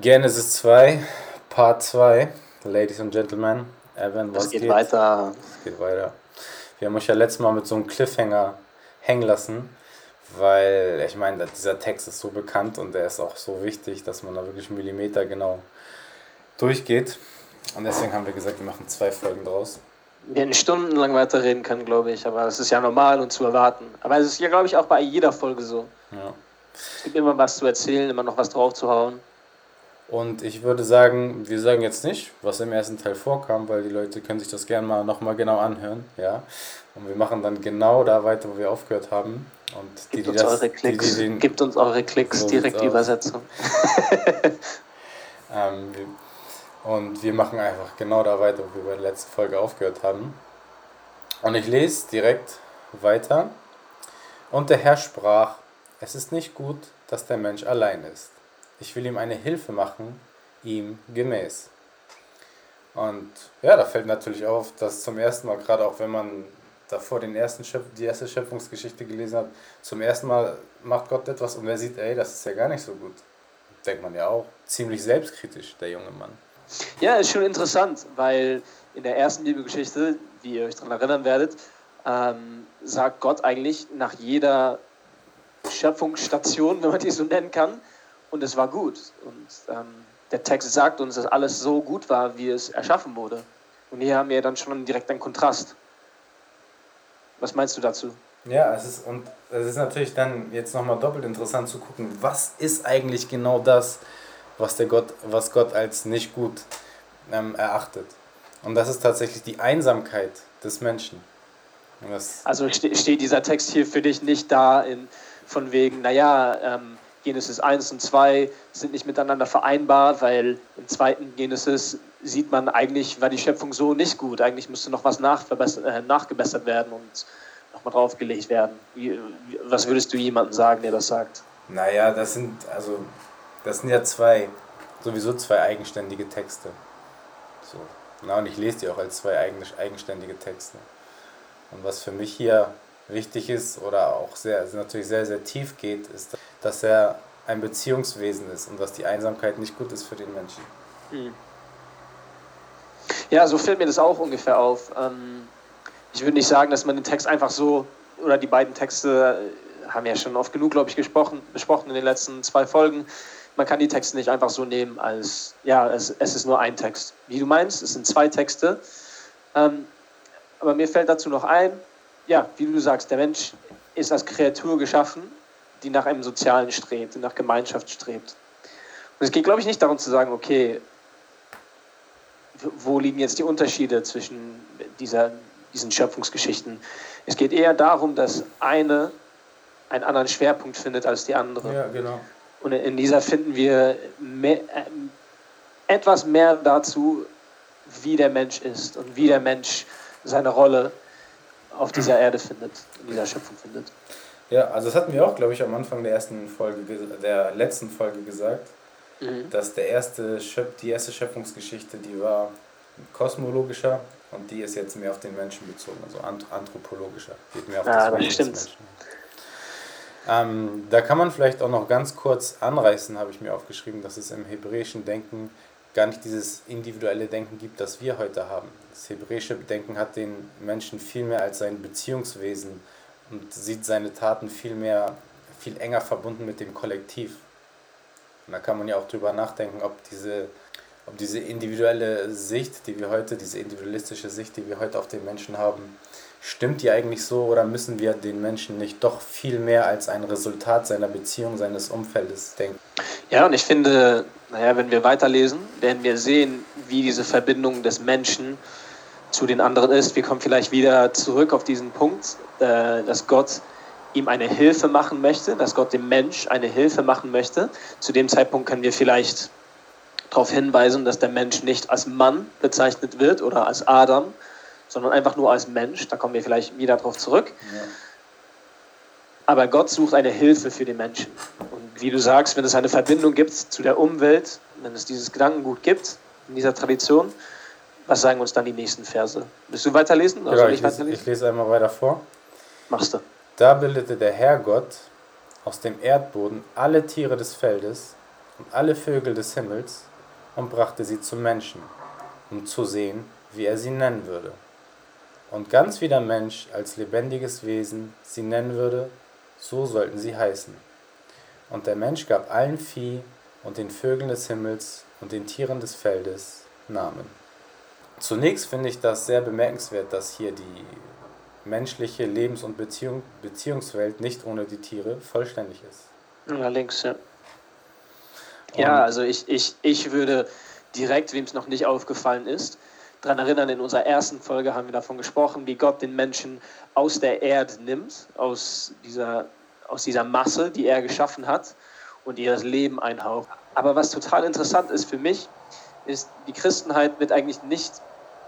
Genesis 2, Part 2, Ladies and Gentlemen. Evan, was Es geht geht? weiter. Es geht weiter. Wir haben euch ja letztes Mal mit so einem Cliffhanger hängen lassen, weil ich meine, dieser Text ist so bekannt und der ist auch so wichtig, dass man da wirklich Millimeter genau durchgeht. Und deswegen haben wir gesagt, wir machen zwei Folgen draus. Wir hätten stundenlang weiterreden können, glaube ich, aber es ist ja normal und zu erwarten. Aber es ist ja, glaube ich, auch bei jeder Folge so. Ja. Es gibt immer was zu erzählen, immer noch was draufzuhauen. Und ich würde sagen, wir sagen jetzt nicht, was im ersten Teil vorkam, weil die Leute können sich das gerne mal nochmal genau anhören, ja. Und wir machen dann genau da weiter, wo wir aufgehört haben. Und die, Gibt die uns das, eure die, Klicks. die den, Gibt uns eure Klicks, So direkt. Übersetzung. ähm, wir, und wir machen einfach genau da weiter, wo wir bei der letzten Folge aufgehört haben. Und ich lese direkt weiter. Und der Herr sprach, es ist nicht gut, dass der Mensch allein ist. Ich will ihm eine Hilfe machen, ihm gemäß. Und ja, da fällt natürlich auf, dass zum ersten Mal, gerade auch wenn man davor den ersten Schöpf die erste Schöpfungsgeschichte gelesen hat, zum ersten Mal macht Gott etwas und wer sieht, ey, das ist ja gar nicht so gut. Denkt man ja auch. Ziemlich selbstkritisch, der junge Mann. Ja, ist schon interessant, weil in der ersten Bibelgeschichte, wie ihr euch daran erinnern werdet, ähm, sagt Gott eigentlich nach jeder Schöpfungsstation, wenn man die so nennen kann, und es war gut. Und ähm, der Text sagt uns, dass alles so gut war, wie es erschaffen wurde. Und hier haben wir dann schon direkt einen Kontrast. Was meinst du dazu? Ja, es ist, und es ist natürlich dann jetzt nochmal doppelt interessant zu gucken, was ist eigentlich genau das, was, der Gott, was Gott als nicht gut ähm, erachtet. Und das ist tatsächlich die Einsamkeit des Menschen. Das, Also ste steht dieser Text hier für dich nicht da in, von wegen, naja, ähm, Genesis 1 und 2 sind nicht miteinander vereinbart, weil im zweiten Genesis sieht man, eigentlich war die Schöpfung so nicht gut. Eigentlich müsste noch was äh, nachgebessert werden und nochmal draufgelegt werden. Wie, was würdest du jemandem sagen, der das sagt? naja, das sind, also, das sind ja zwei, sowieso zwei eigenständige Texte. So. Na, und ich lese die auch als zwei eigen, eigenständige Texte. Und was für mich hier wichtig ist oder auch sehr, natürlich sehr, sehr tief geht, ist, dass er ein Beziehungswesen ist und dass die Einsamkeit nicht gut ist für den Menschen. Ja, so fällt mir das auch ungefähr auf. Ähm, ich würde nicht sagen, dass man den Text einfach so, oder die beiden Texte äh, haben ja schon oft genug, glaube ich, gesprochen, besprochen in den letzten zwei Folgen. Man kann die Texte nicht einfach so nehmen als, ja, es, es ist nur ein Text. Wie du meinst, es sind zwei Texte. Ähm, aber mir fällt dazu noch ein, ja, wie du sagst, der Mensch ist als Kreatur geschaffen, die nach einem Sozialen strebt, die nach Gemeinschaft strebt. Und es geht, glaube ich, nicht darum zu sagen, okay, wo liegen jetzt die Unterschiede zwischen dieser, diesen Schöpfungsgeschichten? Es geht eher darum, dass eine einen anderen Schwerpunkt findet als die andere. Ja, genau. Und in dieser finden wir mehr, ähm, etwas mehr dazu, wie der Mensch ist und wie der Mensch seine Rolle auf dieser Erde findet, in dieser Schöpfung findet. Ja, also das hatten wir auch, glaube ich, am Anfang der ersten Folge, ge- der letzten Folge gesagt, dass der erste Schöp die erste Schöpfungsgeschichte, die war kosmologischer und die ist jetzt mehr auf den Menschen bezogen, also ant anthropologischer. Geht mehr auf Ja, das des stimmt. Menschen. Ähm, da kann man vielleicht auch noch ganz kurz anreißen, habe ich mir aufgeschrieben, dass es im hebräischen Denken gar nicht dieses individuelle Denken gibt, das wir heute haben. Das hebräische Denken hat den Menschen viel mehr als sein Beziehungswesen und sieht seine Taten viel mehr, viel enger verbunden mit dem Kollektiv. Und da kann man ja auch drüber nachdenken, ob diese, ob diese individuelle Sicht, die wir heute, diese individualistische Sicht, die wir heute auf den Menschen haben, stimmt die eigentlich so oder müssen wir den Menschen nicht doch viel mehr als ein Resultat seiner Beziehung, seines Umfeldes denken? Ja, und ich finde, naja, wenn wir weiterlesen, werden wir sehen, wie diese Verbindung des Menschen zu den anderen ist. Wir kommen vielleicht wieder zurück auf diesen Punkt, äh, dass Gott ihm eine Hilfe machen möchte, dass Gott dem Mensch eine Hilfe machen möchte. Zu dem Zeitpunkt können wir vielleicht darauf hinweisen, dass der Mensch nicht als Mann bezeichnet wird oder als Adam, sondern einfach nur als Mensch. Da kommen wir vielleicht wieder darauf zurück. Aber Gott sucht eine Hilfe für den Menschen. Und wie du sagst, wenn es eine Verbindung gibt zu der Umwelt, wenn es dieses Gedankengut gibt in dieser Tradition, was sagen uns dann die nächsten Verse? Willst du weiterlesen? Oder Ja, soll ich, lese, ich lese einmal weiter vor. Machst du. Da bildete der Herr Gott aus dem Erdboden alle Tiere des Feldes und alle Vögel des Himmels und brachte sie zum Menschen, um zu sehen, wie er sie nennen würde. Und ganz wie der Mensch als lebendiges Wesen sie nennen würde, so sollten sie heißen. Und der Mensch gab allen Vieh und den Vögeln des Himmels und den Tieren des Feldes Namen. Zunächst finde ich das sehr bemerkenswert, dass hier die menschliche Lebens- und Beziehung, Beziehungswelt nicht ohne die Tiere vollständig ist. Allerdings, ja. Ja, also ich, ich, ich würde direkt, wem es noch nicht aufgefallen ist, daran erinnern, in unserer ersten Folge haben wir davon gesprochen, wie Gott den Menschen aus der Erde nimmt, aus dieser, aus dieser Masse, die er geschaffen hat und ihr das Leben einhaucht. Aber was total interessant ist für mich, ist, die Christenheit wird eigentlich nicht,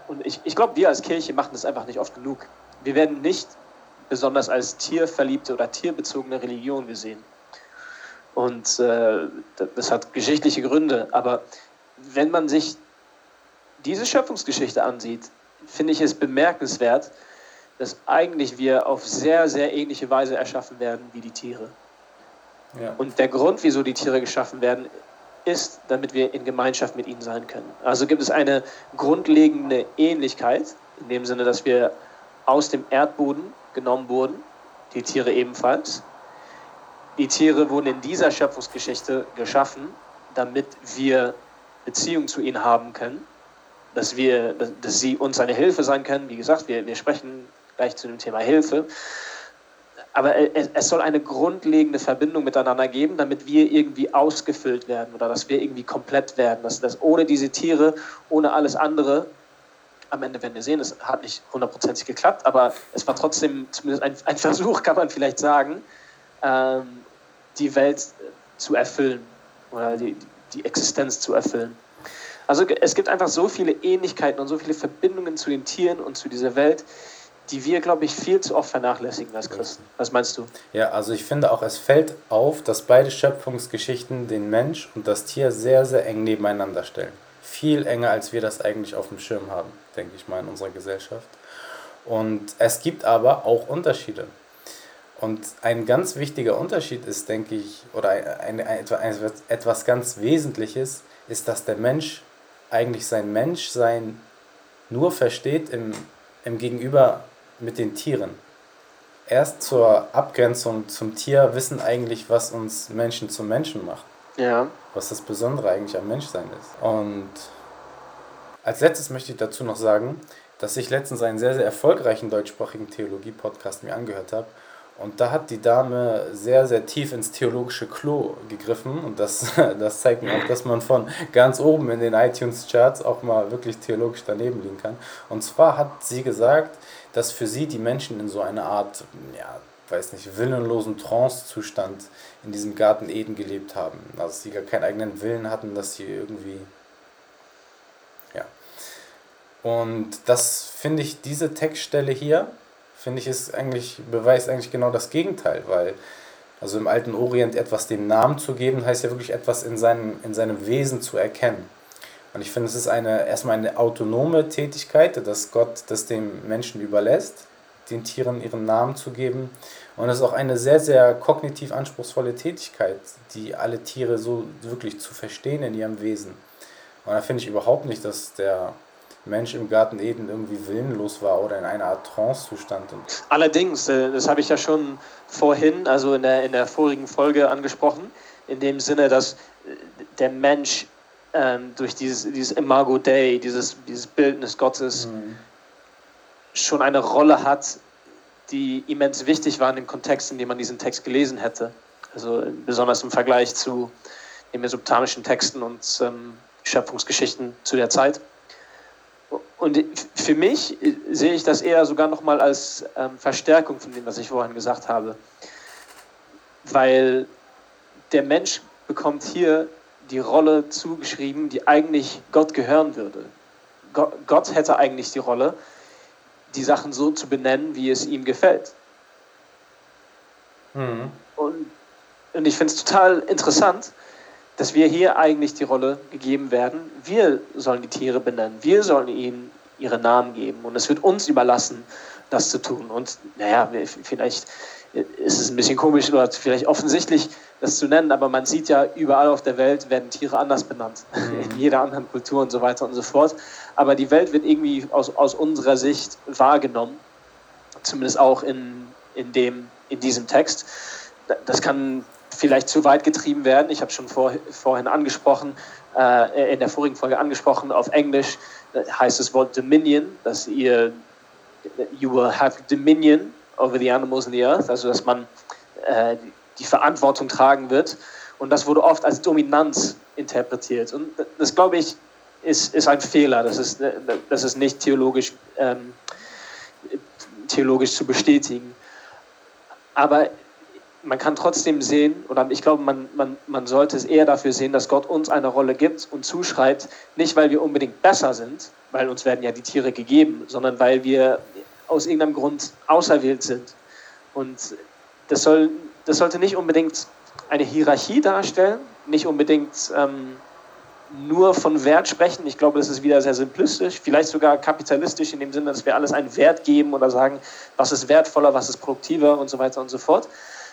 und ich, ich glaube, wir als Kirche machen das einfach nicht oft genug. Wir werden nicht besonders als tierverliebte oder tierbezogene Religion gesehen. Und äh, das hat geschichtliche Gründe. Aber wenn man sich diese Schöpfungsgeschichte ansieht, finde ich es bemerkenswert, dass eigentlich wir auf sehr, sehr ähnliche Weise erschaffen werden wie die Tiere. Ja. Und der Grund, wieso die Tiere geschaffen werden, ist, damit wir in Gemeinschaft mit ihnen sein können. Also gibt es eine grundlegende Ähnlichkeit, in dem Sinne, dass wir aus dem Erdboden genommen wurden, die Tiere ebenfalls. Die Tiere wurden in dieser Schöpfungsgeschichte geschaffen, damit wir Beziehung zu ihnen haben können, dass, wir, dass sie uns eine Hilfe sein können. Wie gesagt, wir, wir sprechen gleich zu dem Thema Hilfe. Aber es soll eine grundlegende Verbindung miteinander geben, damit wir irgendwie ausgefüllt werden oder dass wir irgendwie komplett werden. Dass, dass ohne diese Tiere, ohne alles andere, am Ende werden wir sehen, es hat nicht hundertprozentig geklappt, aber es war trotzdem zumindest ein, ein Versuch, kann man vielleicht sagen, ähm, die Welt zu erfüllen oder die, die Existenz zu erfüllen. Also es gibt einfach so viele Ähnlichkeiten und so viele Verbindungen zu den Tieren und zu dieser Welt, die wir, glaube ich, viel zu oft vernachlässigen als Christen. Was meinst du? Ja, also ich finde auch, es fällt auf, dass beide Schöpfungsgeschichten den Mensch und das Tier sehr, sehr eng nebeneinander stellen. Viel enger, als wir das eigentlich auf dem Schirm haben, denke ich mal, in unserer Gesellschaft. Und es gibt aber auch Unterschiede. Und ein ganz wichtiger Unterschied ist, denke ich, oder ein, ein, ein, etwas ganz Wesentliches, ist, dass der Mensch eigentlich sein Menschsein nur versteht im, im Gegenüber mit den Tieren. Erst zur Abgrenzung zum Tier wissen eigentlich, was uns Menschen zum Menschen macht. Ja. Was das Besondere eigentlich am Menschsein ist. Und als letztes möchte ich dazu noch sagen, dass ich letztens einen sehr, sehr erfolgreichen deutschsprachigen Theologie-Podcast mir angehört habe. Und da hat die Dame sehr, sehr tief ins theologische Klo gegriffen. Und das, das zeigt mir auch, dass man von ganz oben in den iTunes-Charts auch mal wirklich theologisch daneben liegen kann. Und zwar hat sie gesagt, dass für sie die Menschen in so einer Art, ja, weiß nicht, willenlosen Trance-Zustand in diesem Garten Eden gelebt haben. Also dass sie gar keinen eigenen Willen hatten, dass sie irgendwie. Ja. Und das finde ich, diese Textstelle hier, finde ich, ist eigentlich, beweist eigentlich genau das Gegenteil, weil. Also im alten Orient etwas dem Namen zu geben, heißt ja wirklich etwas in seinem, in seinem Wesen zu erkennen. Und ich finde, es ist eine, erstmal eine autonome Tätigkeit, dass Gott das dem Menschen überlässt, den Tieren ihren Namen zu geben. Und es ist auch eine sehr, sehr kognitiv anspruchsvolle Tätigkeit, die alle Tiere so wirklich zu verstehen in ihrem Wesen. Und da finde ich überhaupt nicht, dass der Mensch im Garten Eden irgendwie willenlos war oder in einer Art Trance-Zustand. Allerdings, äh, das habe ich ja schon vorhin, also in der, in der vorigen Folge angesprochen, in dem Sinne, dass äh, der Mensch ähm, durch dieses, dieses Imago Dei, dieses, dieses Bildnis Gottes, mhm. schon eine Rolle hat, die immens wichtig war in dem Kontext, in dem man diesen Text gelesen hätte. Also besonders im Vergleich zu den mesopotamischen Texten und ähm, Schöpfungsgeschichten zu der Zeit. Und für mich sehe ich das eher sogar nochmal als ähm, Verstärkung von dem, was ich vorhin gesagt habe. Weil der Mensch bekommt hier die Rolle zugeschrieben, die eigentlich Gott gehören würde. Gott hätte eigentlich die Rolle, die Sachen so zu benennen, wie es ihm gefällt. Mhm. Und, und ich finde es total interessant, dass wir hier eigentlich die Rolle gegeben werden. Wir sollen die Tiere benennen, wir sollen ihnen ihre Namen geben und es wird uns überlassen, das zu tun. Und naja, vielleicht ist es ein bisschen komisch oder vielleicht offensichtlich, das zu nennen, aber man sieht ja, überall auf der Welt werden Tiere anders benannt, mhm. in jeder anderen Kultur und so weiter und so fort. Aber die Welt wird irgendwie aus, aus unserer Sicht wahrgenommen, zumindest auch in, in, dem, in diesem Text. Das kann vielleicht zu weit getrieben werden. Ich habe schon vor, vorhin angesprochen, äh, in der vorigen Folge angesprochen, auf Englisch heißt das Wort Dominion, dass ihr, you will have Dominion over the animals in the earth, also dass man äh, die Verantwortung tragen wird. Und das wurde oft als Dominanz interpretiert. Und das, glaube ich, ist, ist ein Fehler. Das ist, das ist nicht theologisch, ähm, theologisch zu bestätigen. Aber man kann trotzdem sehen, oder ich glaube, man, man, man sollte es eher dafür sehen, dass Gott uns eine Rolle gibt und zuschreibt, nicht weil wir unbedingt besser sind, weil uns werden ja die Tiere gegeben, sondern weil wir aus irgendeinem Grund auserwählt sind. Und das, soll, das sollte nicht unbedingt eine Hierarchie darstellen, nicht unbedingt ähm, nur von Wert sprechen. Ich glaube, das ist wieder sehr simplistisch, vielleicht sogar kapitalistisch in dem Sinne, dass wir alles einen Wert geben oder sagen, was ist wertvoller, was ist produktiver und so weiter und so fort.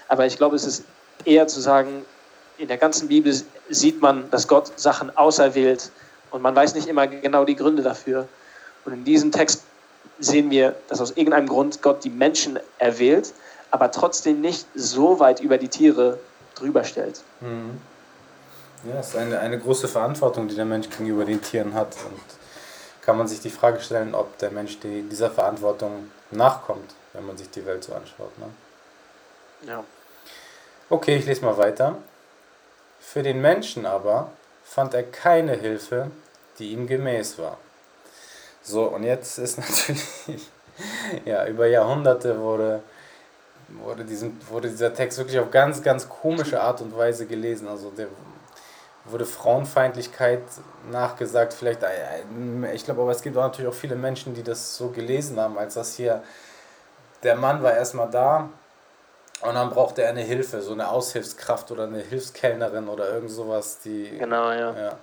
Aber ich glaube, es ist eher zu sagen, in der ganzen Bibel sieht man, dass Gott Sachen auserwählt und man weiß nicht immer genau die Gründe dafür. Und in diesem Text sehen wir, dass aus irgendeinem Grund Gott die Menschen erwählt, aber trotzdem nicht so weit über die Tiere drüber stellt. Mhm. Ja, es ist eine, eine große Verantwortung, die der Mensch gegenüber den Tieren hat. Und kann man sich die Frage stellen, ob der Mensch die, dieser Verantwortung nachkommt, wenn man sich die Welt so anschaut. Ne? Ja. Okay, ich lese mal weiter. Für den Menschen aber fand er keine Hilfe, die ihm gemäß war. So, und jetzt ist natürlich, ja, über Jahrhunderte wurde, wurde, diesem, wurde dieser Text wirklich auf ganz, ganz komische Art und Weise gelesen. Also der wurde Frauenfeindlichkeit nachgesagt, vielleicht, äh, ich glaube aber es gibt auch natürlich auch viele Menschen, die das so gelesen haben, als das hier, der Mann war erstmal da und dann brauchte er eine Hilfe, so eine Aushilfskraft oder eine Hilfskellnerin oder irgend sowas, die. Genau, ja. ja.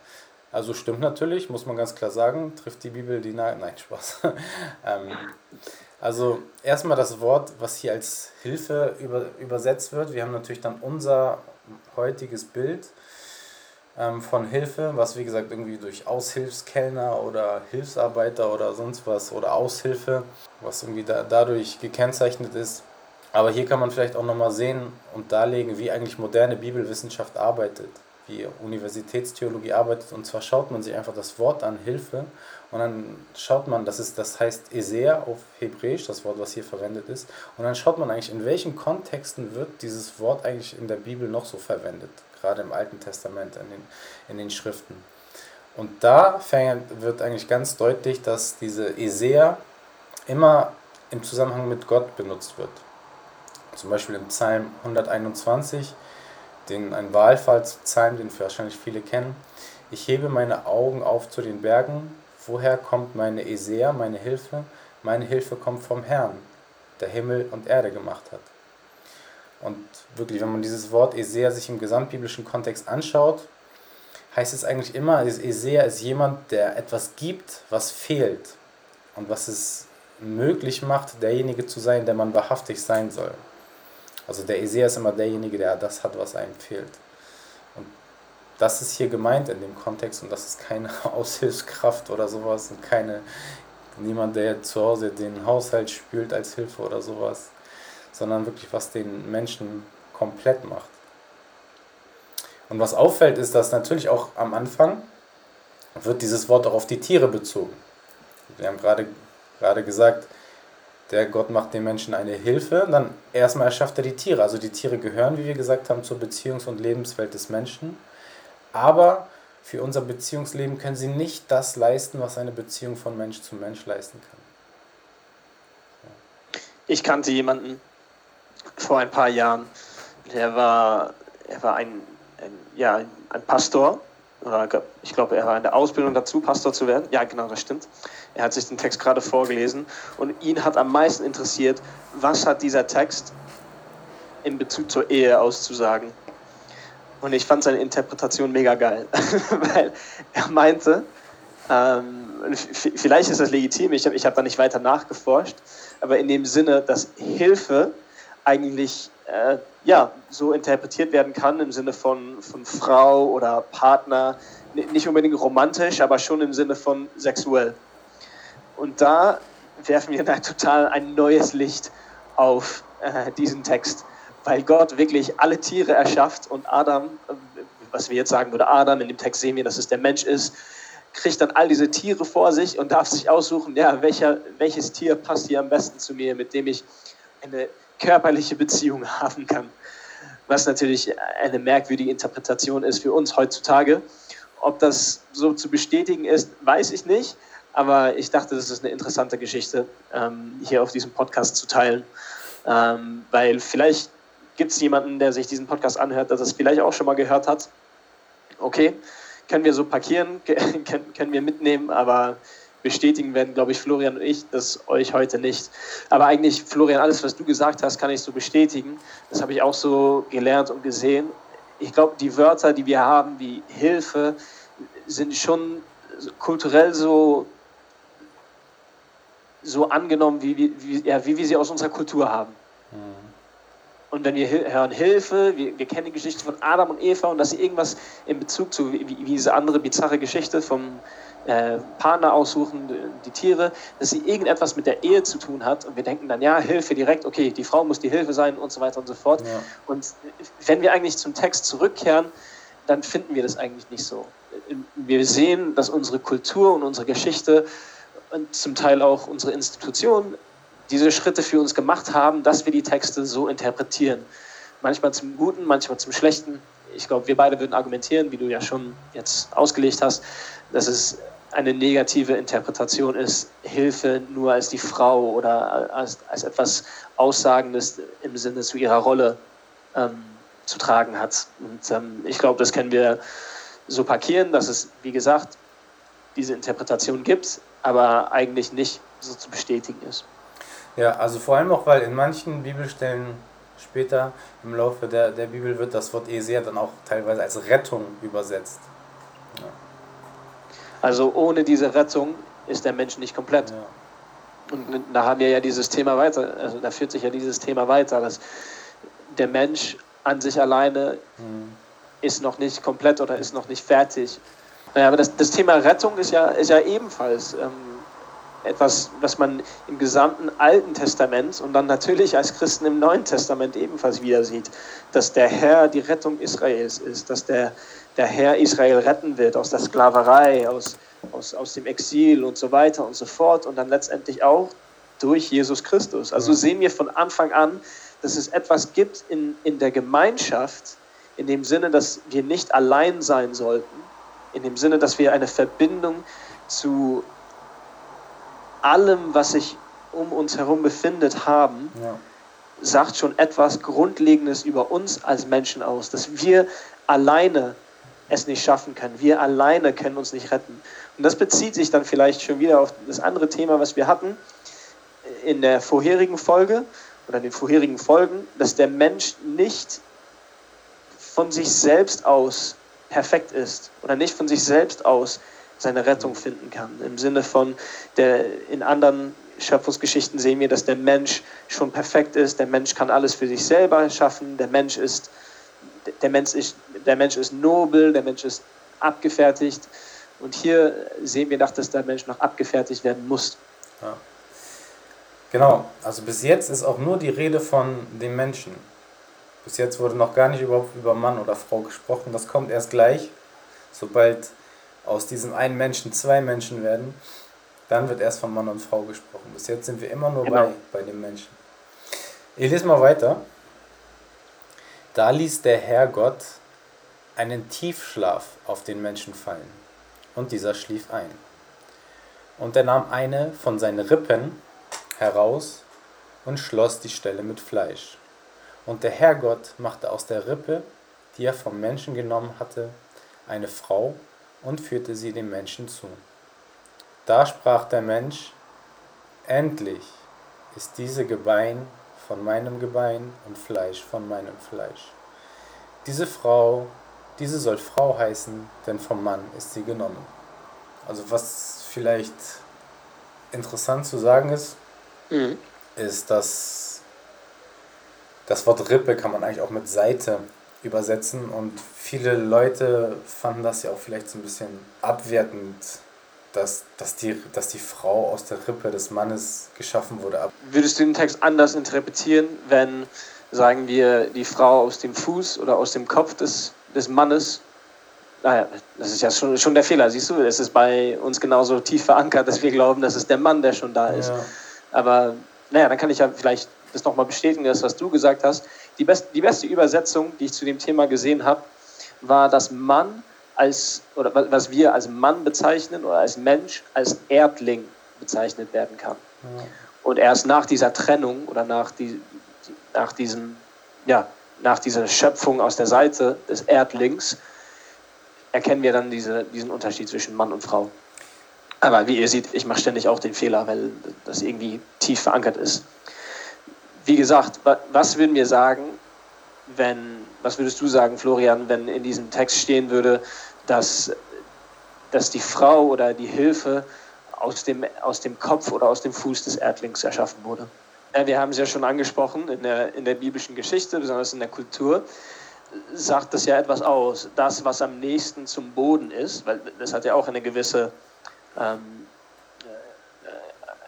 Also stimmt natürlich, muss man ganz klar sagen, trifft die Bibel die Nein, Spaß. ähm, also erstmal das Wort, was hier als Hilfe über, übersetzt wird. Wir haben natürlich dann unser heutiges Bild ähm, von Hilfe, was wie gesagt irgendwie durch Aushilfskellner oder Hilfsarbeiter oder sonst was oder Aushilfe, was irgendwie da, dadurch gekennzeichnet ist. Aber hier kann man vielleicht auch nochmal sehen und darlegen, wie eigentlich moderne Bibelwissenschaft arbeitet, wie Universitätstheologie arbeitet. Und zwar schaut man sich einfach das Wort an, Hilfe, und dann schaut man, das, ist, das heißt Esea auf Hebräisch, das Wort, was hier verwendet ist. Und dann schaut man eigentlich, in welchen Kontexten wird dieses Wort eigentlich in der Bibel noch so verwendet, gerade im Alten Testament, in den, in den Schriften. Und da wird eigentlich ganz deutlich, dass diese Esea immer im Zusammenhang mit Gott benutzt wird. Zum Beispiel im Psalm 121, den, ein Wahlfallspsalm, den wahrscheinlich viele kennen. Ich hebe meine Augen auf zu den Bergen. Woher kommt meine Esea, meine Hilfe? Meine Hilfe kommt vom Herrn, der Himmel und Erde gemacht hat. Und wirklich, wenn man dieses Wort Esea sich im gesamtbiblischen Kontext anschaut, heißt es eigentlich immer, Esea ist jemand, der etwas gibt, was fehlt und was es möglich macht, derjenige zu sein, der man wahrhaftig sein soll. Also der Esea ist immer derjenige, der das hat, was einem fehlt. Das ist hier gemeint in dem Kontext und das ist keine Aushilfskraft oder sowas und keine niemand, der zu Hause den Haushalt spült als Hilfe oder sowas, sondern wirklich was den Menschen komplett macht. Und was auffällt, ist, dass natürlich auch am Anfang wird dieses Wort auch auf die Tiere bezogen. Wir haben gerade, gerade gesagt, der Gott macht den Menschen eine Hilfe. Und dann erstmal erschafft er die Tiere. Also die Tiere gehören, wie wir gesagt haben, zur Beziehungs- und Lebenswelt des Menschen. Aber für unser Beziehungsleben können sie nicht das leisten, was eine Beziehung von Mensch zu Mensch leisten kann. Ich kannte jemanden vor ein paar Jahren, der war, er war ein, ein ja, ein Pastor oder ich glaube, er war in der Ausbildung dazu, Pastor zu werden. Ja, genau, das stimmt. Er hat sich den Text gerade vorgelesen und ihn hat am meisten interessiert, was hat dieser Text in Bezug zur Ehe auszusagen. Und ich fand seine Interpretation mega geil, weil er meinte, ähm, vielleicht ist das legitim, ich habe ich hab da nicht weiter nachgeforscht, aber in dem Sinne, dass Hilfe eigentlich äh, ja, so interpretiert werden kann im Sinne von, von Frau oder Partner. Nicht unbedingt romantisch, aber schon im Sinne von sexuell. Und da werfen wir da total ein neues Licht auf äh, diesen Text, weil Gott wirklich alle Tiere erschafft und Adam, was wir jetzt sagen würde, Adam, in dem Text sehen wir, dass es der Mensch ist, kriegt dann all diese Tiere vor sich und darf sich aussuchen, ja, welcher, welches Tier passt hier am besten zu mir, mit dem ich eine körperliche Beziehung haben kann. Was natürlich eine merkwürdige Interpretation ist für uns heutzutage. Ob das so zu bestätigen ist, weiß ich nicht. Aber ich dachte, das ist eine interessante Geschichte, ähm, hier auf diesem Podcast zu teilen. Ähm, weil vielleicht gibt es jemanden, der sich diesen Podcast anhört, der das vielleicht auch schon mal gehört hat. Okay, können wir so parkieren, können wir mitnehmen, aber bestätigen werden, glaube ich, Florian und ich, das euch heute nicht. Aber eigentlich, Florian, alles, was du gesagt hast, kann ich so bestätigen. Das habe ich auch so gelernt und gesehen. Ich glaube, die Wörter, die wir haben, wie Hilfe, sind schon kulturell so, so angenommen, wie, wie, ja, wie wir sie aus unserer Kultur haben. Mhm. Und wenn wir hören Hilfe, wir, wir, kennen die Geschichte von Adam und Eva und dass sie irgendwas in Bezug zu, wie, wie diese andere bizarre Geschichte vom äh, Partner aussuchen, die Tiere, dass sie irgendetwas mit der Ehe zu tun hat und wir denken dann, ja, Hilfe direkt, okay, die Frau muss die Hilfe sein und so weiter und so fort. Ja. Und wenn wir eigentlich zum Text zurückkehren, dann finden wir das eigentlich nicht so. Wir sehen, dass unsere Kultur und unsere Geschichte und zum Teil auch unsere Institutionen diese Schritte für uns gemacht haben, dass wir die Texte so interpretieren. Manchmal zum Guten, manchmal zum Schlechten. Ich glaube, wir beide würden argumentieren, wie du ja schon jetzt ausgelegt hast, dass es eine negative Interpretation ist, Hilfe nur als die Frau oder als, als etwas Aussagendes im Sinne zu ihrer Rolle ähm, zu tragen hat. Und ähm, ich glaube, das können wir so parkieren, dass es, wie gesagt, diese Interpretation gibt, aber eigentlich nicht so zu bestätigen ist. Ja, also vor allem auch, weil in manchen Bibelstellen später im Laufe der, der Bibel wird das Wort Eser dann auch teilweise als Rettung übersetzt. Ja. Also ohne diese Rettung ist der Mensch nicht komplett. Ja. Und da haben wir ja dieses Thema weiter, also da führt sich ja dieses Thema weiter, dass der Mensch an sich alleine mhm. ist noch nicht komplett oder ist noch nicht fertig. Naja, aber das, das Thema Rettung ist ja, ist ja ebenfalls ähm, etwas, was man im gesamten Alten Testament und dann natürlich als Christen im Neuen Testament ebenfalls wieder sieht, dass der Herr die Rettung Israels ist, dass der, der Herr Israel retten wird aus der Sklaverei, aus, aus, aus dem Exil und so weiter und so fort und dann letztendlich auch durch Jesus Christus. Also sehen wir von Anfang an, dass es etwas gibt in, in der Gemeinschaft, in dem Sinne, dass wir nicht allein sein sollten, in dem Sinne, dass wir eine Verbindung zu allem, was sich um uns herum befindet, haben, ja. sagt schon etwas Grundlegendes über uns als Menschen aus, dass wir alleine es nicht schaffen können. Wir alleine können uns nicht retten. Und das bezieht sich dann vielleicht schon wieder auf das andere Thema, was wir hatten in der vorherigen Folge oder in den vorherigen Folgen, dass der Mensch nicht von sich selbst aus perfekt ist oder nicht von sich selbst aus seine Rettung finden kann. Im Sinne von, der, in anderen Schöpfungsgeschichten sehen wir, dass der Mensch schon perfekt ist, der Mensch kann alles für sich selber schaffen, der Mensch ist, der Mensch ist, der Mensch ist nobel, der Mensch ist abgefertigt. Und hier sehen wir, dass der Mensch noch abgefertigt werden muss. Ja. Genau, also bis jetzt ist auch nur die Rede von dem Menschen. Bis jetzt wurde noch gar nicht überhaupt über Mann oder Frau gesprochen. Das kommt erst gleich, sobald aus diesem einen Menschen zwei Menschen werden, dann wird erst von Mann und Frau gesprochen. Bis jetzt sind wir immer nur genau. bei, bei dem Menschen. Ich lese mal weiter. Da ließ der Herr Gott einen Tiefschlaf auf den Menschen fallen, und dieser schlief ein. Und er nahm eine von seinen Rippen heraus und schloss die Stelle mit Fleisch. Und der Herr Gott machte aus der Rippe, die er vom Menschen genommen hatte, eine Frau und führte sie dem Menschen zu. Da sprach der Mensch, endlich ist diese Gebein von meinem Gebein und Fleisch von meinem Fleisch. Diese Frau, diese soll Frau heißen, denn vom Mann ist sie genommen. Also was vielleicht interessant zu sagen ist, mhm. ist, dass Das Wort Rippe kann man eigentlich auch mit Seite übersetzen und viele Leute fanden das ja auch vielleicht so ein bisschen abwertend, dass, dass, die, dass die Frau aus der Rippe des Mannes geschaffen wurde. Würdest du den Text anders interpretieren, wenn, sagen wir, die Frau aus dem Fuß oder aus dem Kopf des, des Mannes naja, das ist ja schon, schon der Fehler, siehst du, es ist bei uns genauso tief verankert, dass wir glauben, dass es der Mann, der schon da ist. Ja. Aber naja, dann kann ich ja vielleicht das nochmal bestätigen, das, was du gesagt hast. Die, best, die beste Übersetzung, die ich zu dem Thema gesehen habe, war, dass Mann als, oder was wir als Mann bezeichnen oder als Mensch, als Erdling bezeichnet werden kann. Ja. Und erst nach dieser Trennung oder nach, die, nach, diesem, ja, nach dieser Schöpfung aus der Seite des Erdlings erkennen wir dann diese, diesen Unterschied zwischen Mann und Frau. Aber wie ihr seht, ich mache ständig auch den Fehler, weil das irgendwie tief verankert ist. Wie gesagt, was würden wir sagen, wenn, was würdest du sagen, Florian, wenn in diesem Text stehen würde, dass, dass die Frau oder die Hilfe aus dem, aus dem Kopf oder aus dem Fuß des Erdlings erschaffen wurde? Wir haben es ja schon angesprochen in der, in der biblischen Geschichte, besonders in der Kultur sagt das ja etwas aus. Das, was am nächsten zum Boden ist, weil das hat ja auch eine gewisse, ähm, äh,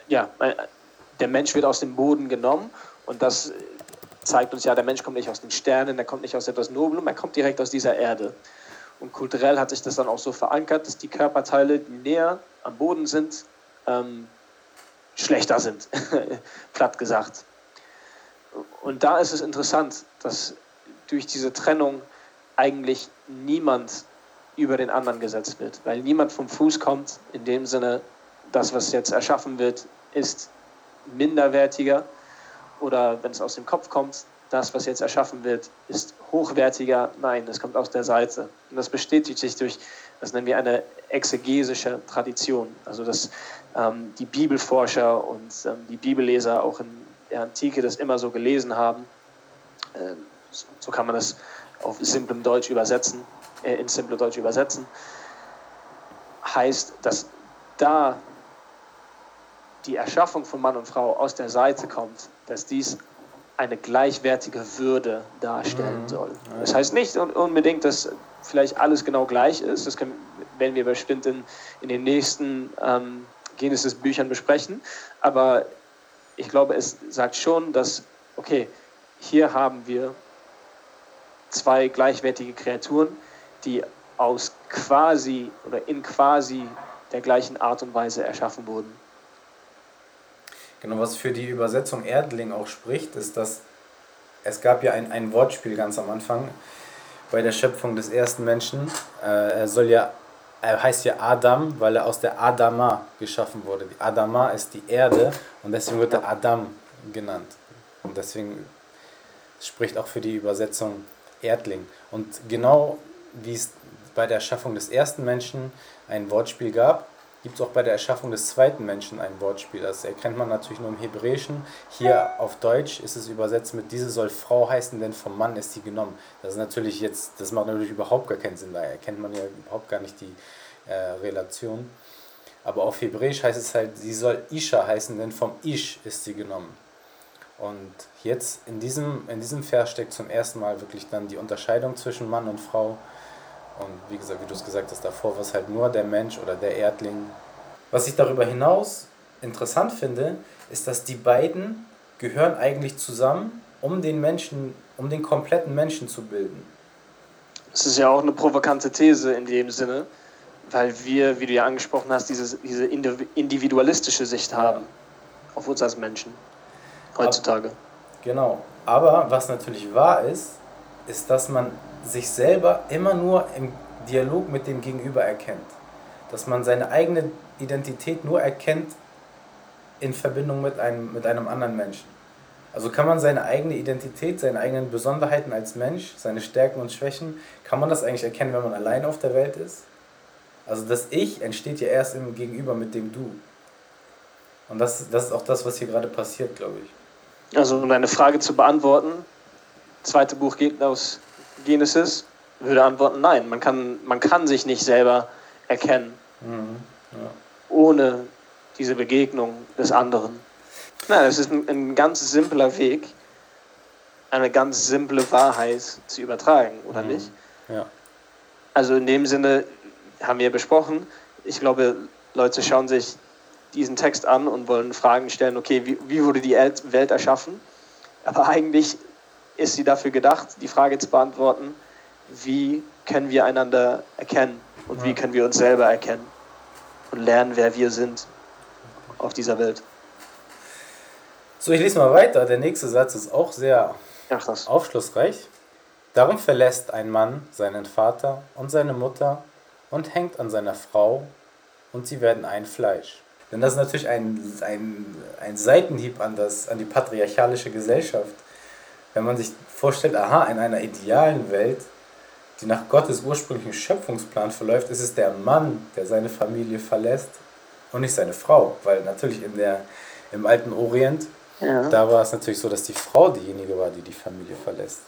ja, äh, der Mensch wird aus dem Boden genommen und das zeigt uns ja, der Mensch kommt nicht aus den Sternen, der kommt nicht aus etwas Noblem, er kommt direkt aus dieser Erde. Und kulturell hat sich das dann auch so verankert, dass die Körperteile, die näher am Boden sind, ähm, schlechter sind, platt gesagt. Und da ist es interessant, dass durch diese Trennung eigentlich niemand über den anderen gesetzt wird, weil niemand vom Fuß kommt. In dem Sinne, das, was jetzt erschaffen wird, ist minderwertiger oder wenn es aus dem Kopf kommt, das, was jetzt erschaffen wird, ist hochwertiger. Nein, das kommt aus der Seite. Und das bestätigt sich durch, das nennen wir eine exegesische Tradition. Also dass ähm, die Bibelforscher und ähm, die Bibelleser auch in der Antike das immer so gelesen haben. Ähm, so kann man das auf simplem Deutsch übersetzen, äh, in simple Deutsch übersetzen, heißt, dass da die Erschaffung von Mann und Frau aus der Seite kommt, dass dies eine gleichwertige Würde darstellen mhm. soll. Das heißt nicht unbedingt, dass vielleicht alles genau gleich ist. Das können, werden wir bestimmt in, in den nächsten ähm, Genesis-Büchern besprechen. Aber ich glaube, es sagt schon, dass, okay, hier haben wir zwei gleichwertige Kreaturen, die aus quasi oder in quasi der gleichen Art und Weise erschaffen wurden. Genau, was für die Übersetzung Erdling auch spricht, ist, dass es gab ja ein, ein Wortspiel ganz am Anfang bei der Schöpfung des ersten Menschen. Äh, er soll ja, er heißt ja Adam, weil er aus der Adama geschaffen wurde. Die Adama ist die Erde und deswegen wird er Adam genannt. Und deswegen spricht auch für die Übersetzung Erdling. Und genau wie es bei der Erschaffung des ersten Menschen ein Wortspiel gab, gibt es auch bei der Erschaffung des zweiten Menschen ein Wortspiel. Das erkennt man natürlich nur im Hebräischen. Hier auf Deutsch ist es übersetzt mit diese soll Frau heißen, denn vom Mann ist sie genommen. Das ist natürlich jetzt, das macht natürlich überhaupt gar keinen Sinn, da erkennt man ja überhaupt gar nicht die äh, Relation. Aber auf Hebräisch heißt es halt, sie soll Isha heißen, denn vom Ish ist sie genommen. Und jetzt in diesem, in diesem Vers steckt zum ersten Mal wirklich dann die Unterscheidung zwischen Mann und Frau. Und wie gesagt, wie du es gesagt hast, davor war es halt nur der Mensch oder der Erdling. Was ich darüber hinaus interessant finde, ist, dass die beiden gehören eigentlich zusammen, um den Menschen, um den kompletten Menschen zu bilden. Das ist ja auch eine provokante These in dem Sinne, weil wir, wie du ja angesprochen hast, diese, diese individualistische Sicht haben auf uns als Menschen heutzutage. Genau. Aber was natürlich wahr ist, ist, dass man sich selber immer nur im Dialog mit dem Gegenüber erkennt. Dass man seine eigene Identität nur erkennt in Verbindung mit einem, mit einem anderen Menschen. Also kann man seine eigene Identität, seine eigenen Besonderheiten als Mensch, seine Stärken und Schwächen, kann man das eigentlich erkennen, wenn man allein auf der Welt ist? Also das Ich entsteht ja erst im Gegenüber mit dem Du. Und das, das ist auch das, was hier gerade passiert, glaube ich. Also um deine Frage zu beantworten, zweite Buch geht aus Genesis, würde antworten, nein, man kann, man kann sich nicht selber erkennen, mhm, ja. ohne diese Begegnung des anderen. Nein, das ist ein, ein ganz simpler Weg, eine ganz simple Wahrheit zu übertragen, oder mhm. nicht? Ja. Also in dem Sinne haben wir besprochen, ich glaube, Leute schauen sich diesen Text an und wollen Fragen stellen, okay, wie, wie wurde die Welt erschaffen? Aber eigentlich ist sie dafür gedacht, die Frage zu beantworten, wie können wir einander erkennen und wie können wir uns selber erkennen und lernen, wer wir sind auf dieser Welt. So, ich lese mal weiter. Der nächste Satz ist auch sehr Ach, aufschlussreich. Darum verlässt ein Mann seinen Vater und seine Mutter und hängt an seiner Frau und sie werden ein Fleisch. Denn das ist natürlich ein, ein, ein Seitenhieb an, das, an die patriarchalische Gesellschaft. Wenn man sich vorstellt, aha, in einer idealen Welt, die nach Gottes ursprünglichen Schöpfungsplan verläuft, ist es der Mann, der seine Familie verlässt und nicht seine Frau. Weil natürlich in der, im alten Orient, ja. da war es natürlich so, dass die Frau diejenige war, die die Familie verlässt.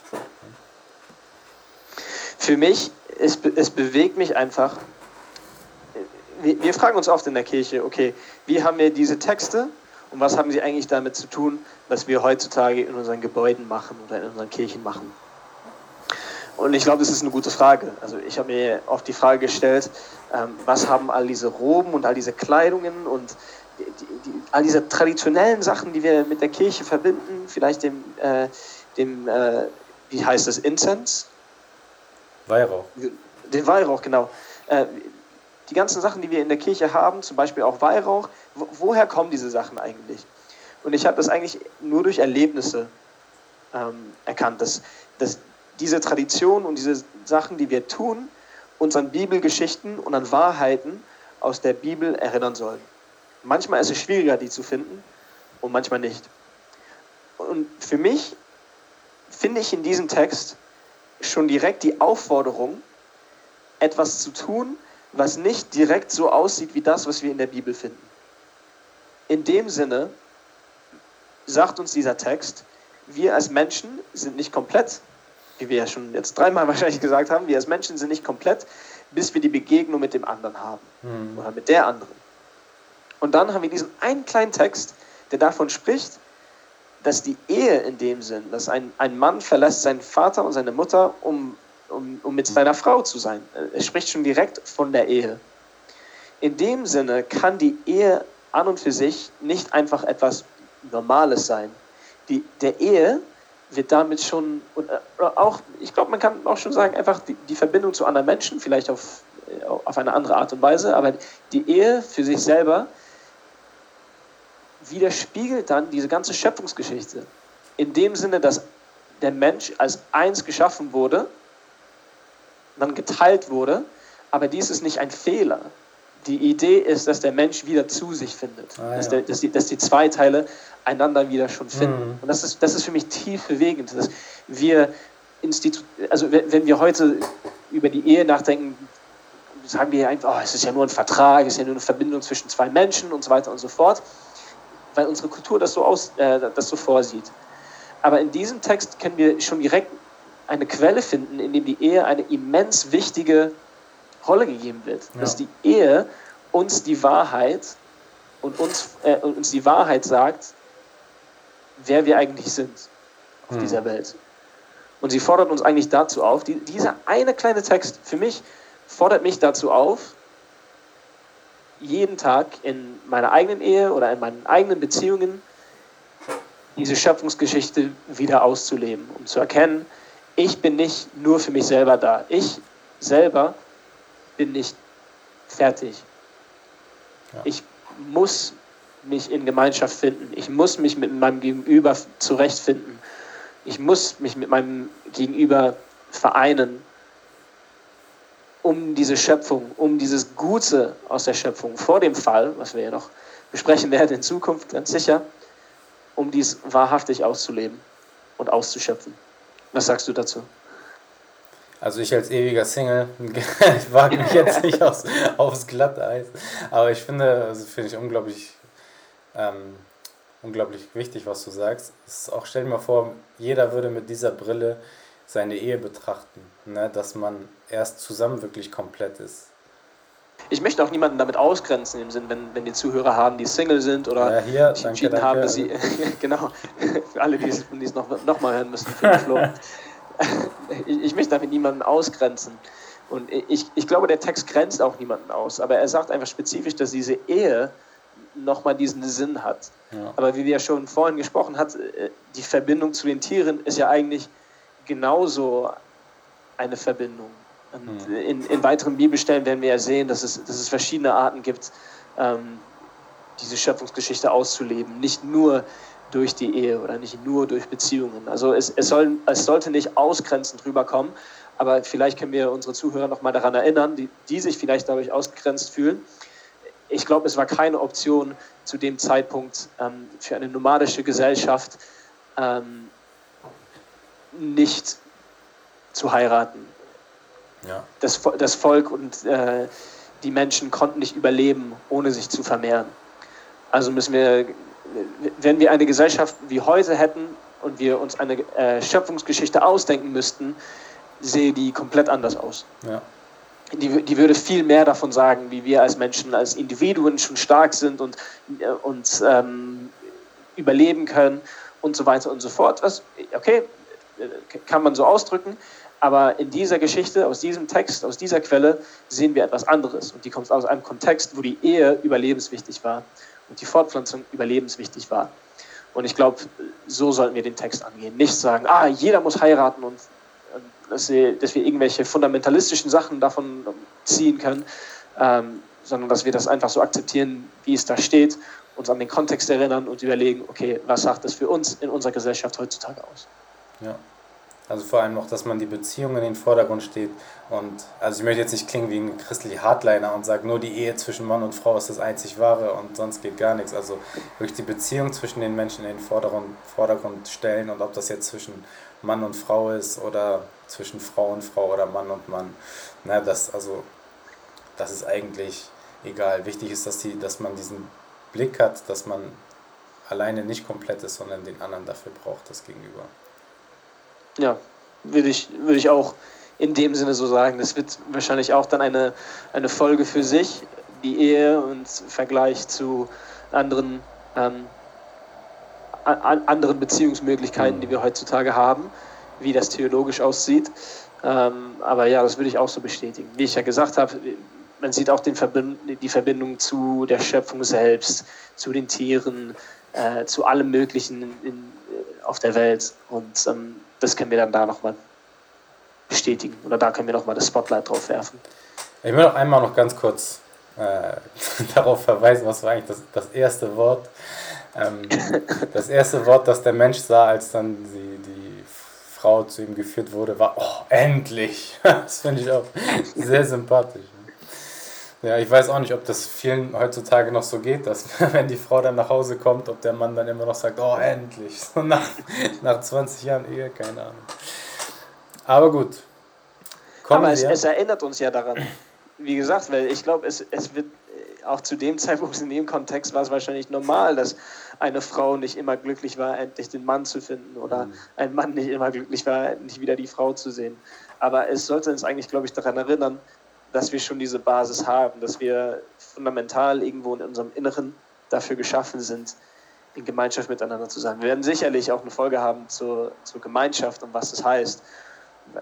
Für mich, es, es bewegt mich einfach, wir, wir fragen uns oft in der Kirche, okay, wie haben wir diese Texte und was haben sie eigentlich damit zu tun, was wir heutzutage in unseren Gebäuden machen oder in unseren Kirchen machen? Und ich glaube, das ist eine gute Frage. Also ich habe mir oft die Frage gestellt, ähm, was haben all diese Roben und all diese Kleidungen und die, die, all diese traditionellen Sachen, die wir mit der Kirche verbinden, vielleicht dem, äh, dem äh, wie heißt das, Incense? Weihrauch. Den Weihrauch, genau. Äh, die ganzen Sachen, die wir in der Kirche haben, zum Beispiel auch Weihrauch, wo, woher kommen diese Sachen eigentlich? Und ich habe das eigentlich nur durch Erlebnisse ähm, erkannt, dass, dass diese Tradition und diese Sachen, die wir tun, uns an Bibelgeschichten und an Wahrheiten aus der Bibel erinnern sollen. Manchmal ist es schwieriger, die zu finden und manchmal nicht. Und für mich finde ich in diesem Text schon direkt die Aufforderung, etwas zu tun, was nicht direkt so aussieht wie das, was wir in der Bibel finden. In dem Sinne sagt uns dieser Text, wir als Menschen sind nicht komplett, wie wir ja schon jetzt dreimal wahrscheinlich gesagt haben, wir als Menschen sind nicht komplett, bis wir die Begegnung mit dem anderen haben mhm. oder mit der anderen. Und dann haben wir diesen einen kleinen Text, der davon spricht, dass die Ehe in dem Sinn, dass ein, ein Mann verlässt seinen Vater und seine Mutter, um um, um mit seiner Frau zu sein. Er spricht schon direkt von der Ehe. In dem Sinne kann die Ehe an und für sich nicht einfach etwas Normales sein. Die, der Ehe wird damit schon, und äh, auch, ich glaube, man kann auch schon sagen, einfach die, die Verbindung zu anderen Menschen, vielleicht auf, äh, auf eine andere Art und Weise, aber die Ehe für sich selber widerspiegelt dann diese ganze Schöpfungsgeschichte. In dem Sinne, dass der Mensch als eins geschaffen wurde dann geteilt wurde. Aber dies ist nicht ein Fehler. Die Idee ist, dass der Mensch wieder zu sich findet. Ah, ja. dass, der, dass, die, dass, die, zwei Teile einander wieder schon finden. Mhm. Und das ist, das ist für mich tief bewegend. Dass wir Institu also wenn wir heute über die Ehe nachdenken, sagen wir einfach, oh, es ist ja nur ein Vertrag, es ist ja nur eine Verbindung zwischen zwei Menschen und so weiter und so fort, weil unsere Kultur das so, aus, äh, das so vorsieht. Aber in diesem Text können wir schon direkt eine Quelle finden, in dem die Ehe eine immens wichtige Rolle gegeben wird. Ja. Dass die Ehe uns die Wahrheit und uns, äh, uns die Wahrheit sagt, wer wir eigentlich sind auf hm. dieser Welt. Und sie fordert uns eigentlich dazu auf, die, dieser eine kleine Text für mich fordert mich dazu auf, jeden Tag in meiner eigenen Ehe oder in meinen eigenen Beziehungen diese Schöpfungsgeschichte wieder auszuleben, um zu erkennen, ich bin nicht nur für mich selber da. Ich selber bin nicht fertig. Ja. Ich muss mich in Gemeinschaft finden. Ich muss mich mit meinem Gegenüber zurechtfinden. Ich muss mich mit meinem Gegenüber vereinen, um diese Schöpfung, um dieses Gute aus der Schöpfung vor dem Fall, was wir ja noch besprechen werden in Zukunft, ganz sicher, um dies wahrhaftig auszuleben und auszuschöpfen. Was sagst du dazu? Also ich als ewiger Single, ich wage mich jetzt nicht aufs, aufs Glatteis, aber ich finde, also finde ich unglaublich, ähm, unglaublich wichtig, was du sagst. ist auch, stell dir mal vor, jeder würde mit dieser Brille seine Ehe betrachten, ne? dass man erst zusammen wirklich komplett ist. Ich möchte auch niemanden damit ausgrenzen, im Sinn, wenn, wenn die Zuhörer haben, die Single sind oder Ja, hier, sich danke, entschieden danke. haben, dass sie, genau, für alle, die es, die es noch, noch mal hören müssen, für Flo. Ich, ich möchte damit niemanden ausgrenzen. Und ich, ich glaube, der Text grenzt auch niemanden aus, aber er sagt einfach spezifisch, dass diese Ehe nochmal diesen Sinn hat. Ja. Aber wie wir ja schon vorhin gesprochen hat, äh, die Verbindung zu den Tieren ist ja eigentlich genauso eine Verbindung. Und Mhm. in, in weiteren Bibelstellen werden wir ja sehen, dass es, dass es verschiedene Arten gibt, ähm, diese Schöpfungsgeschichte auszuleben. Nicht nur durch die Ehe oder nicht nur durch Beziehungen. Also es, es, soll, es sollte nicht ausgrenzend rüberkommen, aber vielleicht können wir unsere Zuhörer nochmal daran erinnern, die, die sich vielleicht dadurch ausgegrenzt fühlen. Ich glaube, es war keine Option zu dem Zeitpunkt ähm, für eine nomadische Gesellschaft ähm, nicht zu heiraten. Ja. Das, das Volk und äh, die Menschen konnten nicht überleben, ohne sich zu vermehren. Also müssen wir, wenn wir eine Gesellschaft wie heute hätten und wir uns eine äh, Schöpfungsgeschichte ausdenken müssten, sehe die komplett anders aus. Ja. Die, die würde viel mehr davon sagen, wie wir als Menschen, als Individuen schon stark sind und, äh, und ähm, überleben können und so weiter und so fort. Was, okay, äh, kann man so ausdrücken, aber in dieser Geschichte, aus diesem Text, aus dieser Quelle sehen wir etwas anderes. Und die kommt aus einem Kontext, wo die Ehe überlebenswichtig war und die Fortpflanzung überlebenswichtig war. Und ich glaube, so sollten wir den Text angehen. Nicht sagen, ah, jeder muss heiraten und, und dass, wir, dass wir irgendwelche fundamentalistischen Sachen davon ziehen können, ähm, sondern dass wir das einfach so akzeptieren, wie es da steht, uns an den Kontext erinnern und überlegen, okay, was sagt das für uns in unserer Gesellschaft heutzutage aus? Ja. Also vor allem noch, dass man die Beziehung in den Vordergrund steht. Und also ich möchte jetzt nicht klingen wie ein christlicher Hardliner und sage, nur die Ehe zwischen Mann und Frau ist das einzig wahre und sonst geht gar nichts. Also wirklich die Beziehung zwischen den Menschen in den Vordergrund, Vordergrund stellen und ob das jetzt zwischen Mann und Frau ist oder zwischen Frau und Frau oder Mann und Mann. Na, das, also, das ist eigentlich egal. Wichtig ist, dass, die, dass man diesen Blick hat, dass man alleine nicht komplett ist, sondern den anderen dafür braucht, das Gegenüber. Ja, würde ich, würde ich auch in dem Sinne so sagen. Das wird wahrscheinlich auch dann eine, eine Folge für sich, die Ehe und Vergleich zu anderen, ähm, an, anderen Beziehungsmöglichkeiten, die wir heutzutage haben, wie das theologisch aussieht. Ähm, aber ja, das würde ich auch so bestätigen. Wie ich ja gesagt habe, man sieht auch den Verbind die Verbindung zu der Schöpfung selbst, zu den Tieren, äh, zu allem Möglichen in, in, auf der Welt. Und ähm, das können wir dann da nochmal bestätigen. Oder da können wir nochmal das Spotlight drauf werfen. Ich will noch einmal noch ganz kurz äh, darauf verweisen, was war eigentlich das, das erste Wort. Ähm, das erste Wort, das der Mensch sah, als dann die, die Frau zu ihm geführt wurde, war, oh, endlich. Das finde ich auch sehr sympathisch. Ja, ich weiß auch nicht, ob das vielen heutzutage noch so geht, dass wenn die Frau dann nach Hause kommt, ob der Mann dann immer noch sagt, oh, endlich. So nach, nach 20 Jahren Ehe, keine Ahnung. Aber gut. Kommen Aber es, es erinnert uns ja daran. Wie gesagt, weil ich glaube, es, es wird äh, auch zu dem Zeitpunkt, in dem Kontext war es wahrscheinlich normal, dass eine Frau nicht immer glücklich war, endlich den Mann zu finden oder Mhm. ein Mann nicht immer glücklich war, endlich wieder die Frau zu sehen. Aber es sollte uns eigentlich, glaube ich, daran erinnern, dass wir schon diese Basis haben, dass wir fundamental irgendwo in unserem Inneren dafür geschaffen sind, in Gemeinschaft miteinander zu sein. Wir werden sicherlich auch eine Folge haben zur, zur Gemeinschaft und was das heißt,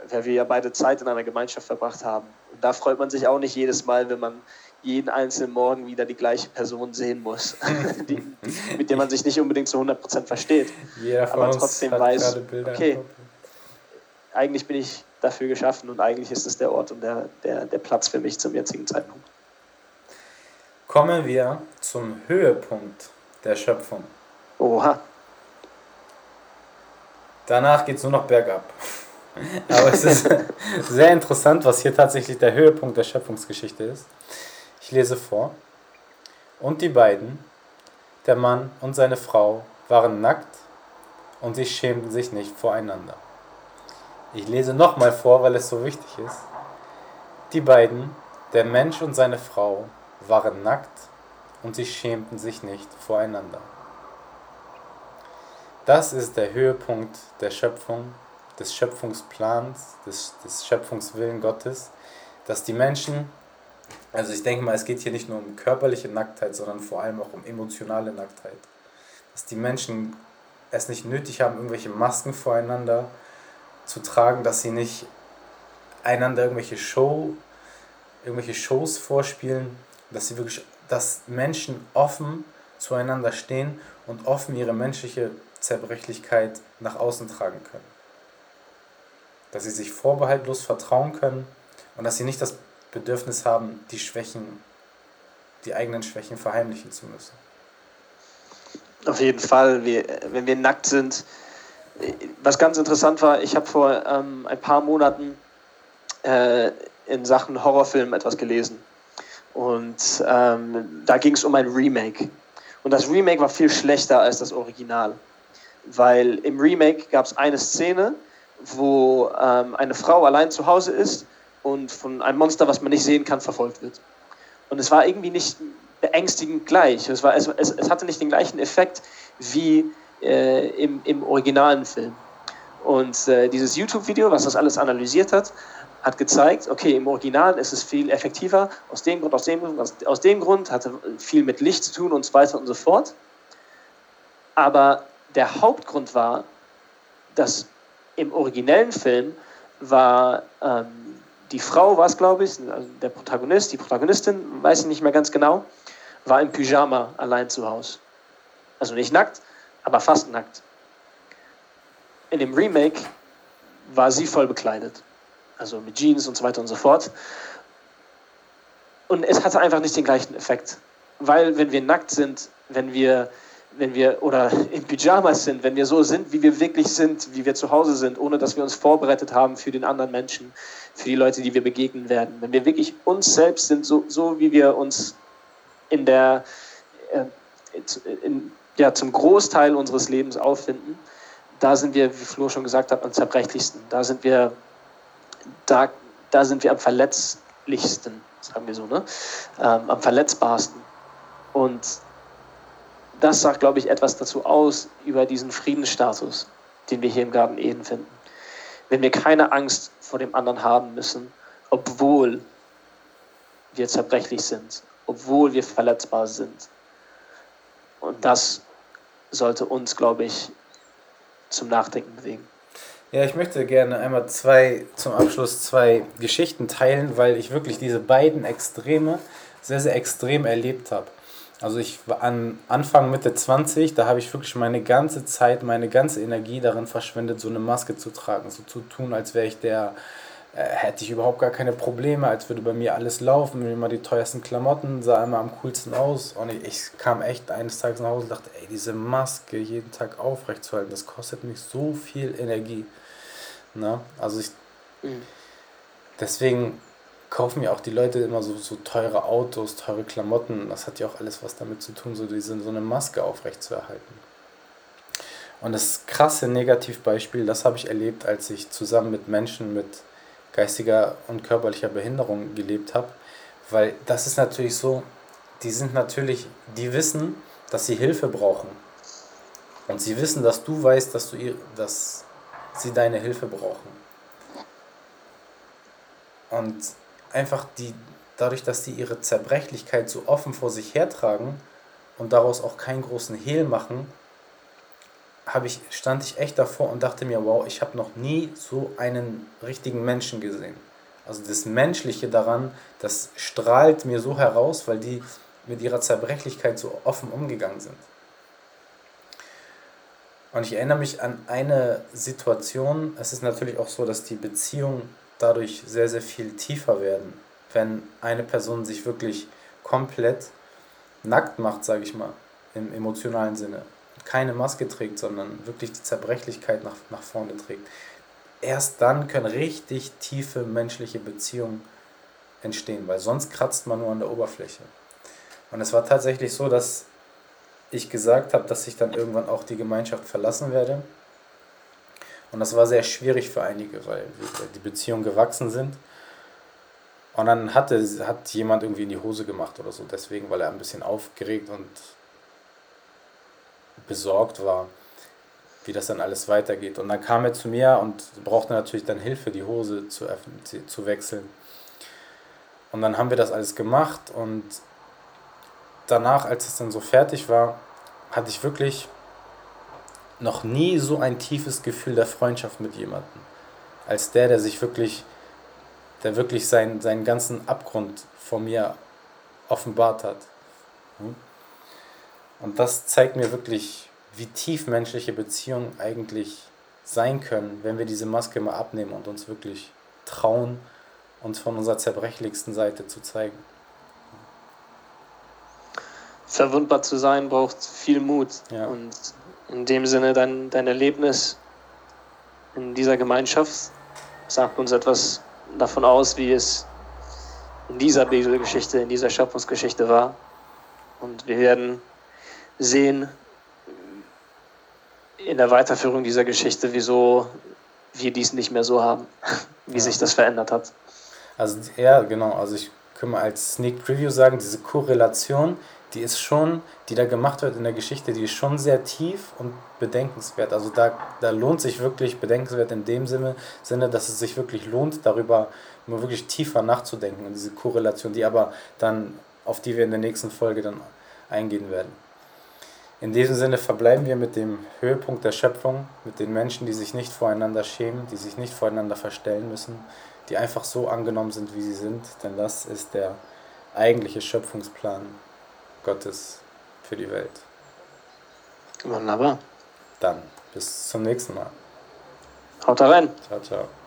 weil wir ja beide Zeit in einer Gemeinschaft verbracht haben. Und da freut man sich auch nicht jedes Mal, wenn man jeden einzelnen Morgen wieder die gleiche Person sehen muss, die, mit der man sich nicht unbedingt zu 100% versteht. Jeder von aber trotzdem weiß, okay. Eigentlich bin ich dafür geschaffen und eigentlich ist es der Ort und der, der, der Platz für mich zum jetzigen Zeitpunkt. Kommen wir zum Höhepunkt der Schöpfung. Oha. Danach geht es nur noch bergab. Aber es ist sehr interessant, was hier tatsächlich der Höhepunkt der Schöpfungsgeschichte ist. Ich lese vor. Und die beiden, der Mann und seine Frau, waren nackt und sie schämten sich nicht voreinander. Ich lese nochmal vor, weil es so wichtig ist. Die beiden, der Mensch und seine Frau, waren nackt und sie schämten sich nicht voreinander. Das ist der Höhepunkt der Schöpfung, des Schöpfungsplans, des, des Schöpfungswillen Gottes, dass die Menschen Also ich denke mal, es geht hier nicht nur um körperliche Nacktheit, sondern vor allem auch um emotionale Nacktheit. Dass die Menschen es nicht nötig haben, irgendwelche Masken voreinander zu tragen, dass sie nicht einander irgendwelche Show, irgendwelche Shows vorspielen, dass sie wirklich, dass Menschen offen zueinander stehen und offen ihre menschliche Zerbrechlichkeit nach außen tragen können. Dass sie sich vorbehaltlos vertrauen können und dass sie nicht das Bedürfnis haben, die Schwächen, die eigenen Schwächen verheimlichen zu müssen. Auf jeden Fall, wir, wenn wir nackt sind. Was ganz interessant war, ich habe vor ähm, ein paar Monaten äh, in Sachen Horrorfilm etwas gelesen. Und ähm, da ging es um ein Remake. Und das Remake war viel schlechter als das Original. Weil im Remake gab es eine Szene, wo ähm, eine Frau allein zu Hause ist und von einem Monster, was man nicht sehen kann, verfolgt wird. Und es war irgendwie nicht beängstigend gleich. Es, war, es, es, es hatte nicht den gleichen Effekt wie äh, im, im originalen Film. Und äh, dieses YouTube-Video, was das alles analysiert hat, hat gezeigt, okay, im Original ist es viel effektiver, aus dem Grund, aus dem Grund, aus, aus dem Grund, hatte viel mit Licht zu tun und so weiter und so fort. Aber der Hauptgrund war, dass im originellen Film war ähm, die Frau, war es glaube ich, also der Protagonist, die Protagonistin, weiß ich nicht mehr ganz genau, war im Pyjama allein zu Hause. Also nicht nackt, aber fast nackt. In dem Remake war sie voll bekleidet. Also mit Jeans und so weiter und so fort. Und es hatte einfach nicht den gleichen Effekt. Weil wenn wir nackt sind, wenn wir, wenn wir oder in Pyjamas sind, wenn wir so sind, wie wir wirklich sind, wie wir zu Hause sind, ohne dass wir uns vorbereitet haben für den anderen Menschen, für die Leute, die wir begegnen werden. Wenn wir wirklich uns selbst sind, so, so wie wir uns in der, äh, in, ja, zum Großteil unseres Lebens auffinden, da sind wir, wie Flo schon gesagt hat, am zerbrechlichsten. Da sind wir, da, da sind wir am verletzlichsten, sagen wir so, ne? Ähm, am verletzbarsten. Und das sagt, glaube ich, etwas dazu aus über diesen Friedensstatus, den wir hier im Garten Eden finden. Wenn wir keine Angst vor dem anderen haben müssen, obwohl wir zerbrechlich sind, obwohl wir verletzbar sind. Und das sollte uns, glaube ich, zum Nachdenken bewegen. Ja, ich möchte gerne einmal zwei, zum Abschluss zwei Geschichten teilen, weil ich wirklich diese beiden Extreme sehr, sehr extrem erlebt habe. Also ich war an Anfang Mitte 20, da habe ich wirklich meine ganze Zeit, meine ganze Energie darin verschwendet, so eine Maske zu tragen, so zu tun, als wäre ich der hätte ich überhaupt gar keine Probleme, als würde bei mir alles laufen, mir immer die teuersten Klamotten, sah immer am coolsten aus. Und ich, ich kam echt eines Tages nach Hause und dachte, ey, diese Maske jeden Tag aufrechtzuerhalten, das kostet mich so viel Energie. Na, also ich. Mhm. Deswegen kaufen ja auch die Leute immer so, so teure Autos, teure Klamotten. Das hat ja auch alles was damit zu tun, so, diese, so eine Maske aufrechtzuerhalten. Und das krasse Negativbeispiel, das habe ich erlebt, als ich zusammen mit Menschen mit geistiger und körperlicher Behinderung gelebt habe. Weil das ist natürlich so, die sind natürlich, die wissen, dass sie Hilfe brauchen. Und sie wissen, dass du weißt, dass, du ihr, dass sie deine Hilfe brauchen. Und einfach die, dadurch, dass sie ihre Zerbrechlichkeit so offen vor sich hertragen und daraus auch keinen großen Hehl machen, ich, stand ich echt davor und dachte mir, wow, ich habe noch nie so einen richtigen Menschen gesehen. Also das Menschliche daran, das strahlt mir so heraus, weil die mit ihrer Zerbrechlichkeit so offen umgegangen sind. Und ich erinnere mich an eine Situation, es ist natürlich auch so, dass die Beziehungen dadurch sehr, sehr viel tiefer werden, wenn eine Person sich wirklich komplett nackt macht, sage ich mal, im emotionalen Sinne keine Maske trägt, sondern wirklich die Zerbrechlichkeit nach, nach vorne trägt, erst dann können richtig tiefe menschliche Beziehungen entstehen, weil sonst kratzt man nur an der Oberfläche. Und es war tatsächlich so, dass ich gesagt habe, dass ich dann irgendwann auch die Gemeinschaft verlassen werde. Und das war sehr schwierig für einige, weil die Beziehungen gewachsen sind. Und dann hatte, hat jemand irgendwie in die Hose gemacht oder so, deswegen, weil er ein bisschen aufgeregt und besorgt war, wie das dann alles weitergeht. Und dann kam er zu mir und brauchte natürlich dann Hilfe, die Hose zu, öffnen, zu wechseln. Und dann haben wir das alles gemacht und danach, als es dann so fertig war, hatte ich wirklich noch nie so ein tiefes Gefühl der Freundschaft mit jemandem, als der, der sich wirklich, der wirklich sein, seinen ganzen Abgrund vor mir offenbart hat. Hm? Und das zeigt mir wirklich, wie tief menschliche Beziehungen eigentlich sein können, wenn wir diese Maske mal abnehmen und uns wirklich trauen, uns von unserer zerbrechlichsten Seite zu zeigen. Verwundbar zu sein braucht viel Mut. Ja. Und in dem Sinne dein, dein Erlebnis in dieser Gemeinschaft sagt uns etwas davon aus, wie es in dieser Bibelgeschichte, in dieser Schöpfungsgeschichte war. Und wir werden sehen in der Weiterführung dieser Geschichte, wieso wir dies nicht mehr so haben, wie ja. sich das verändert hat. Also ja, genau. Also ich kann mal als Sneak Preview sagen, diese Korrelation die ist schon, die da gemacht wird in der Geschichte, die ist schon sehr tief und bedenkenswert. Also da, da lohnt sich wirklich bedenkenswert in dem Sinne, Sinne, dass es sich wirklich lohnt, darüber nur wirklich tiefer nachzudenken und diese Korrelation, die aber dann, auf die wir in der nächsten Folge dann eingehen werden. In diesem Sinne verbleiben wir mit dem Höhepunkt der Schöpfung, mit den Menschen, die sich nicht voreinander schämen, die sich nicht voreinander verstellen müssen, die einfach so angenommen sind, wie sie sind, denn das ist der eigentliche Schöpfungsplan Gottes für die Welt. Wunderbar. Dann bis zum nächsten Mal. Haut rein. Ciao, ciao.